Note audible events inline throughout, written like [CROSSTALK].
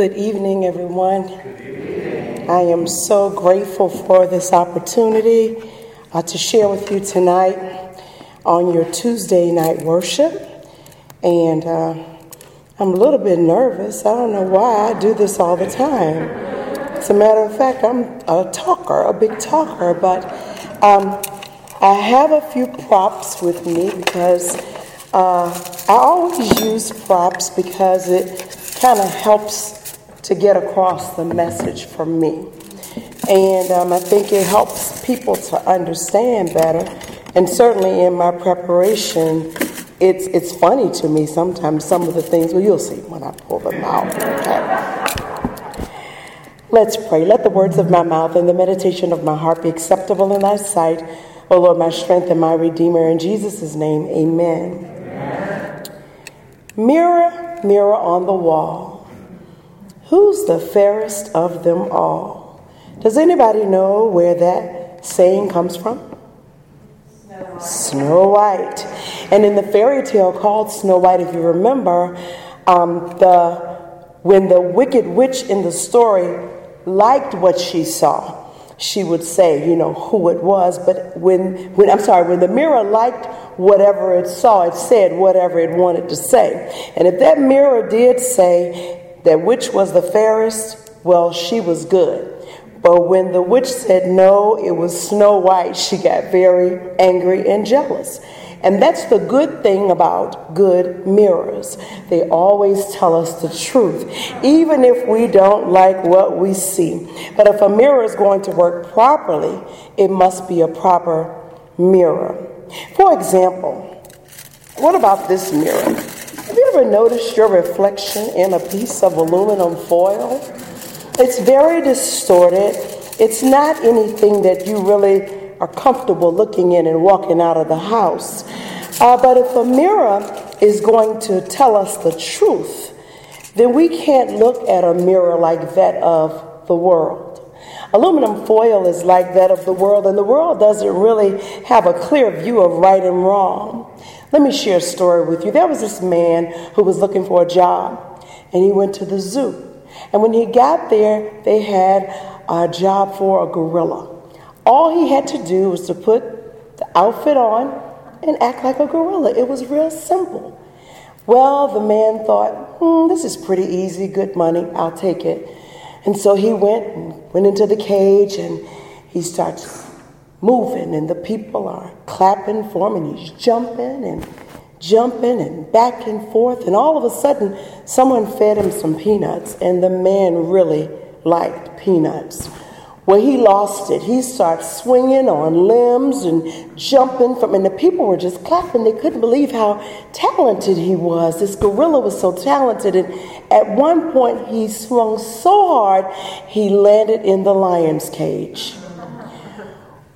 Good evening, everyone. I am so grateful for this opportunity uh, to share with you tonight on your Tuesday night worship. And uh, I'm a little bit nervous. I don't know why I do this all the time. As a matter of fact, I'm a talker, a big talker, but um, I have a few props with me because uh, I always use props because it kind of helps to get across the message for me. And um, I think it helps people to understand better. And certainly in my preparation, it's, it's funny to me sometimes, some of the things, well, you'll see when I pull them out. Okay? Let's pray. Let the words of my mouth and the meditation of my heart be acceptable in thy sight, O Lord, my strength and my redeemer. In Jesus' name, amen. amen. Mirror mirror on the wall. Who's the fairest of them all? Does anybody know where that saying comes from? Snow White. And in the fairy tale called Snow White, if you remember, um, the when the wicked witch in the story liked what she saw, she would say, you know, who it was. But when, when I'm sorry, when the mirror liked whatever it saw, it said whatever it wanted to say. And if that mirror did say that which was the fairest, well, she was good. But when the witch said no, it was Snow White, she got very angry and jealous. And that's the good thing about good mirrors. They always tell us the truth, even if we don't like what we see. But if a mirror is going to work properly, it must be a proper mirror. For example, what about this mirror? Ever noticed your reflection in a piece of aluminum foil? It's very distorted. It's not anything that you really are comfortable looking in and walking out of the house. Uh, but if a mirror is going to tell us the truth, then we can't look at a mirror like that of the world. Aluminum foil is like that of the world, and the world doesn't really have a clear view of right and wrong. Let me share a story with you. There was this man who was looking for a job, and he went to the zoo. And when he got there, they had a job for a gorilla. All he had to do was to put the outfit on and act like a gorilla. It was real simple. Well, the man thought, hmm, this is pretty easy, good money, I'll take it. And so he went and went into the cage and he starts moving, and the people are clapping for him, and he's jumping and jumping and back and forth. And all of a sudden, someone fed him some peanuts, and the man really liked peanuts. Well, he lost it. He started swinging on limbs and jumping from, and the people were just clapping. They couldn't believe how talented he was. This gorilla was so talented. And at one point, he swung so hard, he landed in the lion's cage.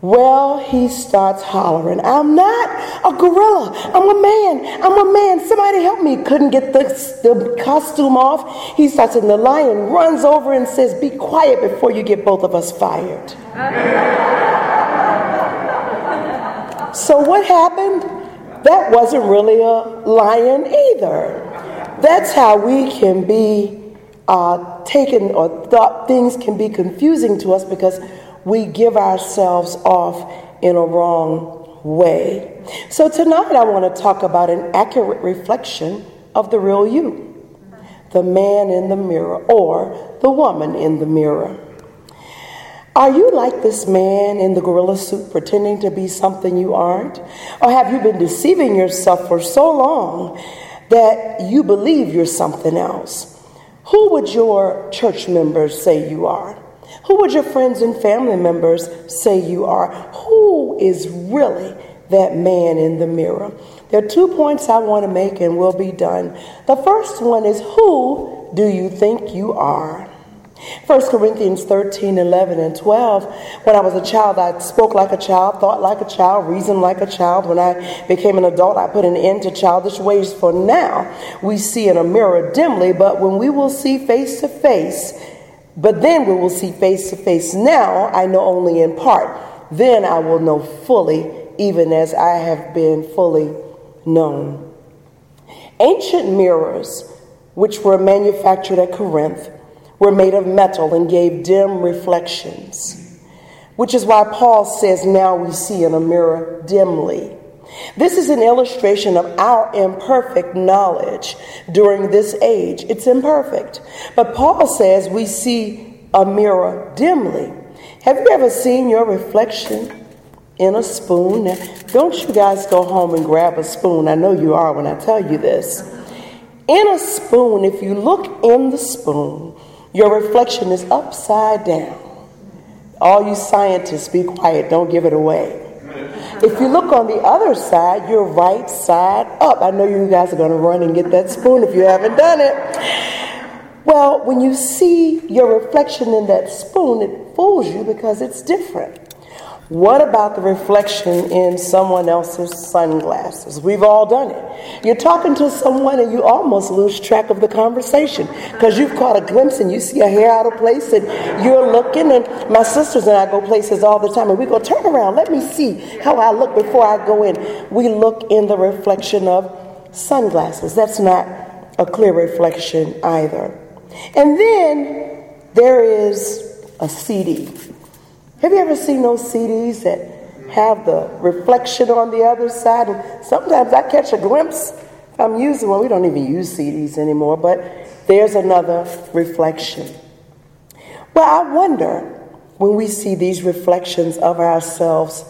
Well, he starts hollering, I'm not a gorilla. I'm a man. I'm a man. Somebody help me. Couldn't get the, the costume off. He starts, and the lion runs over and says, Be quiet before you get both of us fired. so, what happened? That wasn't really a lion either. That's how we can be uh, taken, or thought things can be confusing to us because we give ourselves off in a wrong way. So tonight I want to talk about an accurate reflection of the real you the man in the mirror or the woman in the mirror. Are you like this man in the gorilla suit pretending to be something you aren't? Or have you been deceiving yourself for so long that you believe you're something else? Who would your church members say you are? Who would your friends and family members say you are? Who is really that man in the mirror? There are two points I want to make and we'll be done. The first one is Who do you think you are? 1 Corinthians 13, 11, and 12. When I was a child, I spoke like a child, thought like a child, reasoned like a child. When I became an adult, I put an end to childish ways. For now, we see in a mirror dimly, but when we will see face to face, but then we will see face to face. Now I know only in part. Then I will know fully, even as I have been fully known. Ancient mirrors, which were manufactured at Corinth, were made of metal and gave dim reflections, which is why Paul says, Now we see in a mirror dimly. This is an illustration of our imperfect knowledge during this age. It's imperfect. But Paul says we see a mirror dimly. Have you ever seen your reflection in a spoon? Now, don't you guys go home and grab a spoon. I know you are when I tell you this. In a spoon, if you look in the spoon, your reflection is upside down. All you scientists, be quiet, don't give it away. If you look on the other side, you're right side up. I know you guys are going to run and get that spoon if you haven't done it. Well, when you see your reflection in that spoon, it fools you because it's different. What about the reflection in someone else's sunglasses? We've all done it. You're talking to someone and you almost lose track of the conversation because you've caught a glimpse and you see a hair out of place and you're looking. And my sisters and I go places all the time and we go, turn around, let me see how I look before I go in. We look in the reflection of sunglasses. That's not a clear reflection either. And then there is a CD. Have you ever seen those CDs that have the reflection on the other side? And sometimes I catch a glimpse. I'm using one. We don't even use CDs anymore, but there's another reflection. Well, I wonder when we see these reflections of ourselves,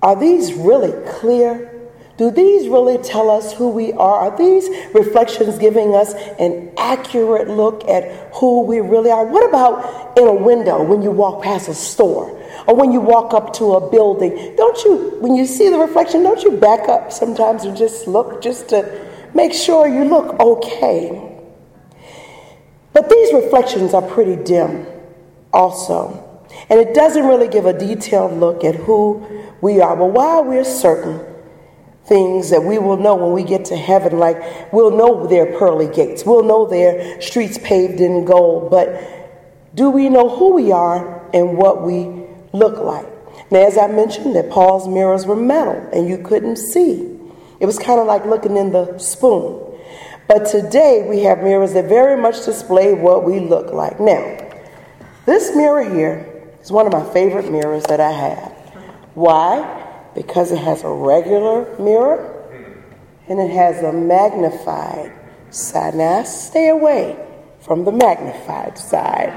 are these really clear? Do these really tell us who we are? Are these reflections giving us an accurate look at who we really are? What about in a window when you walk past a store or when you walk up to a building? Don't you, when you see the reflection, don't you back up sometimes and just look just to make sure you look okay? But these reflections are pretty dim also. And it doesn't really give a detailed look at who we are. But while we're certain, things that we will know when we get to heaven. Like we'll know their pearly gates, we'll know their streets paved in gold. But do we know who we are and what we look like? Now, as I mentioned, that Paul's mirrors were metal and you couldn't see. It was kind of like looking in the spoon. But today we have mirrors that very much display what we look like. Now, this mirror here is one of my favorite mirrors that I have. Why? because it has a regular mirror and it has a magnified side. Now, I stay away from the magnified side.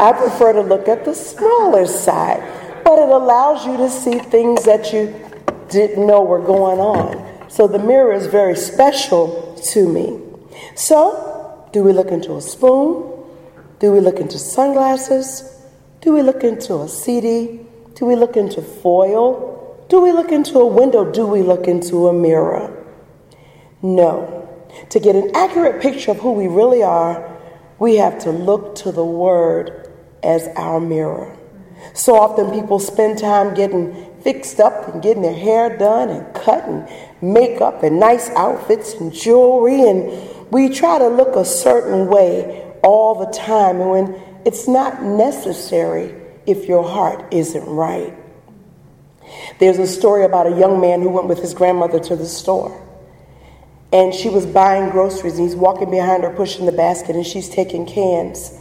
I prefer to look at the smaller side, but it allows you to see things that you didn't know were going on. So the mirror is very special to me. So, do we look into a spoon? Do we look into sunglasses? Do we look into a CD? Do we look into foil? Do we look into a window? Do we look into a mirror? No. To get an accurate picture of who we really are, we have to look to the Word as our mirror. So often people spend time getting fixed up and getting their hair done and cut and makeup and nice outfits and jewelry, and we try to look a certain way all the time and when it's not necessary if your heart isn't right. There's a story about a young man who went with his grandmother to the store. And she was buying groceries, and he's walking behind her, pushing the basket, and she's taking cans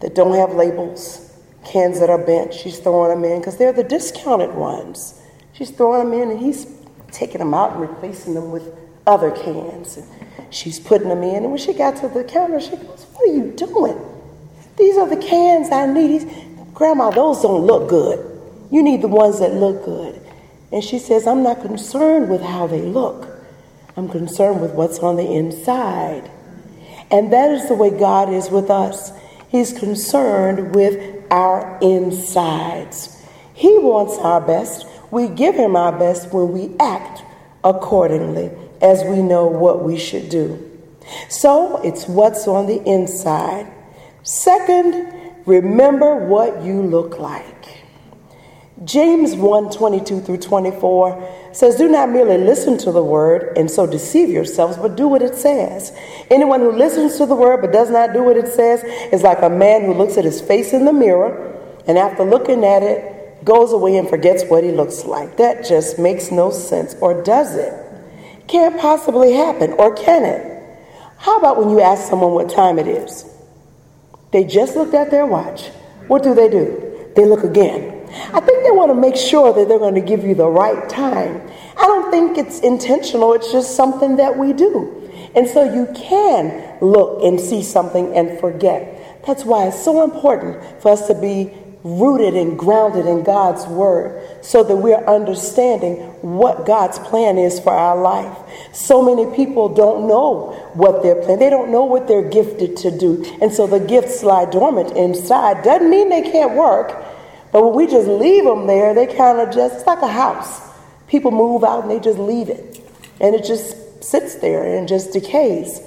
that don't have labels, cans that are bent. She's throwing them in because they're the discounted ones. She's throwing them in, and he's taking them out and replacing them with other cans. And she's putting them in. And when she got to the counter, she goes, What are you doing? These are the cans I need. Grandma, those don't look good. You need the ones that look good. And she says, I'm not concerned with how they look, I'm concerned with what's on the inside. And that is the way God is with us. He's concerned with our insides. He wants our best. We give Him our best when we act accordingly as we know what we should do. So it's what's on the inside. Second, remember what you look like. James 1 22 through 24 says, Do not merely listen to the word and so deceive yourselves, but do what it says. Anyone who listens to the word but does not do what it says is like a man who looks at his face in the mirror and after looking at it, goes away and forgets what he looks like. That just makes no sense. Or does it? Can't possibly happen. Or can it? How about when you ask someone what time it is? They just looked at their watch. What do they do? They look again. I think they want to make sure that they're going to give you the right time. I don't think it's intentional, it's just something that we do. And so you can look and see something and forget. That's why it's so important for us to be rooted and grounded in God's word so that we're understanding what God's plan is for our life. So many people don't know what they're planning. They don't know what they're gifted to do. And so the gifts lie dormant inside. Doesn't mean they can't work, but when we just leave them there, they kind of just, it's like a house. People move out and they just leave it. And it just sits there and just decays.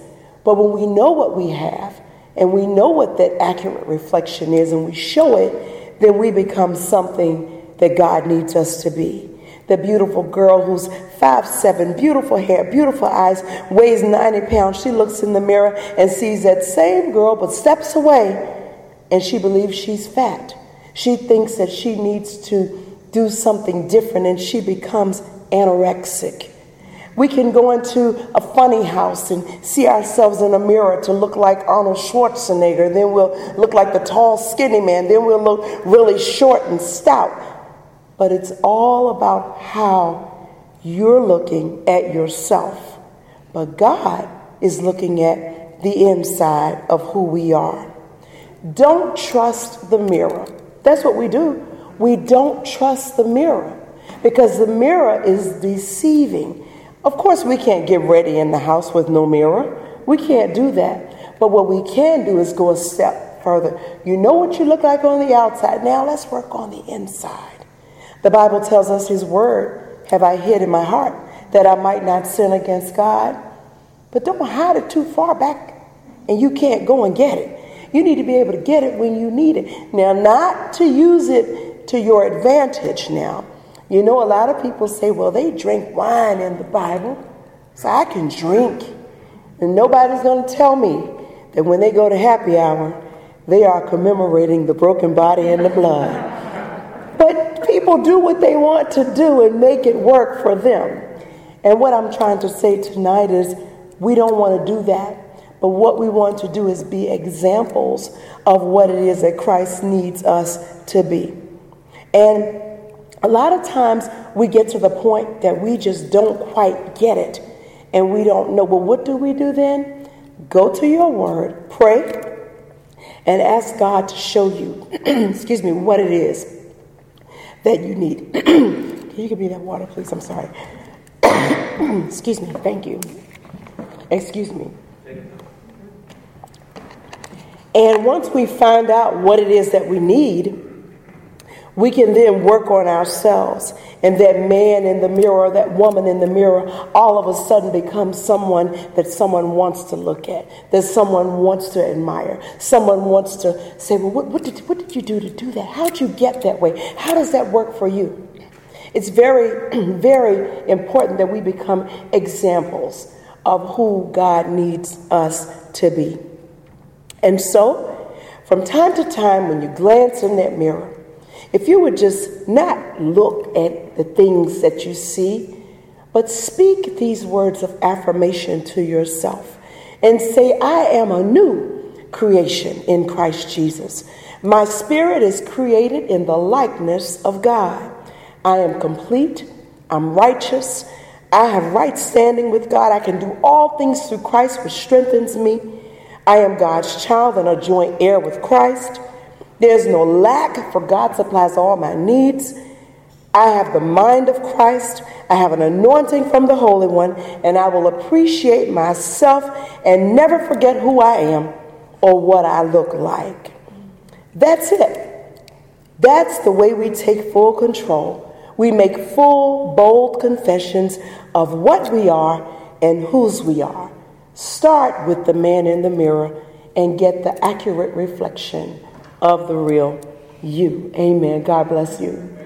But when we know what we have and we know what that accurate reflection is and we show it, then we become something that God needs us to be. The beautiful girl who's five seven, beautiful hair, beautiful eyes, weighs 90 pounds. She looks in the mirror and sees that same girl, but steps away and she believes she's fat. She thinks that she needs to do something different and she becomes anorexic. We can go into a funny house and see ourselves in a mirror to look like Arnold Schwarzenegger. Then we'll look like the tall, skinny man. Then we'll look really short and stout. But it's all about how you're looking at yourself. But God is looking at the inside of who we are. Don't trust the mirror. That's what we do. We don't trust the mirror because the mirror is deceiving. Of course, we can't get ready in the house with no mirror. We can't do that. But what we can do is go a step further. You know what you look like on the outside. Now let's work on the inside. The Bible tells us His word have I hid in my heart that I might not sin against God. But don't hide it too far back and you can't go and get it. You need to be able to get it when you need it. Now, not to use it to your advantage now. You know, a lot of people say, well, they drink wine in the Bible, so I can drink. And nobody's going to tell me that when they go to happy hour, they are commemorating the broken body and the blood. But people do what they want to do and make it work for them. And what I'm trying to say tonight is we don't want to do that. But what we want to do is be examples of what it is that Christ needs us to be. And a lot of times we get to the point that we just don't quite get it and we don't know. Well, what do we do then? Go to your word, pray, and ask God to show you, [CLEARS THROAT] excuse me, what it is that you need. [CLEARS THROAT] Can you give me that water, please? I'm sorry. [CLEARS THROAT] excuse me. Thank you. Excuse me. And once we find out what it is that we need, we can then work on ourselves. And that man in the mirror, that woman in the mirror, all of a sudden becomes someone that someone wants to look at, that someone wants to admire. Someone wants to say, Well, what, what, did, what did you do to do that? How did you get that way? How does that work for you? It's very, [CLEARS THROAT] very important that we become examples of who God needs us to be. And so, from time to time, when you glance in that mirror, if you would just not look at the things that you see, but speak these words of affirmation to yourself and say, I am a new creation in Christ Jesus. My spirit is created in the likeness of God. I am complete. I'm righteous. I have right standing with God. I can do all things through Christ, which strengthens me. I am God's child and a joint heir with Christ. There's no lack, for God supplies all my needs. I have the mind of Christ. I have an anointing from the Holy One, and I will appreciate myself and never forget who I am or what I look like. That's it. That's the way we take full control. We make full, bold confessions of what we are and whose we are. Start with the man in the mirror and get the accurate reflection of the real you. Amen. God bless you.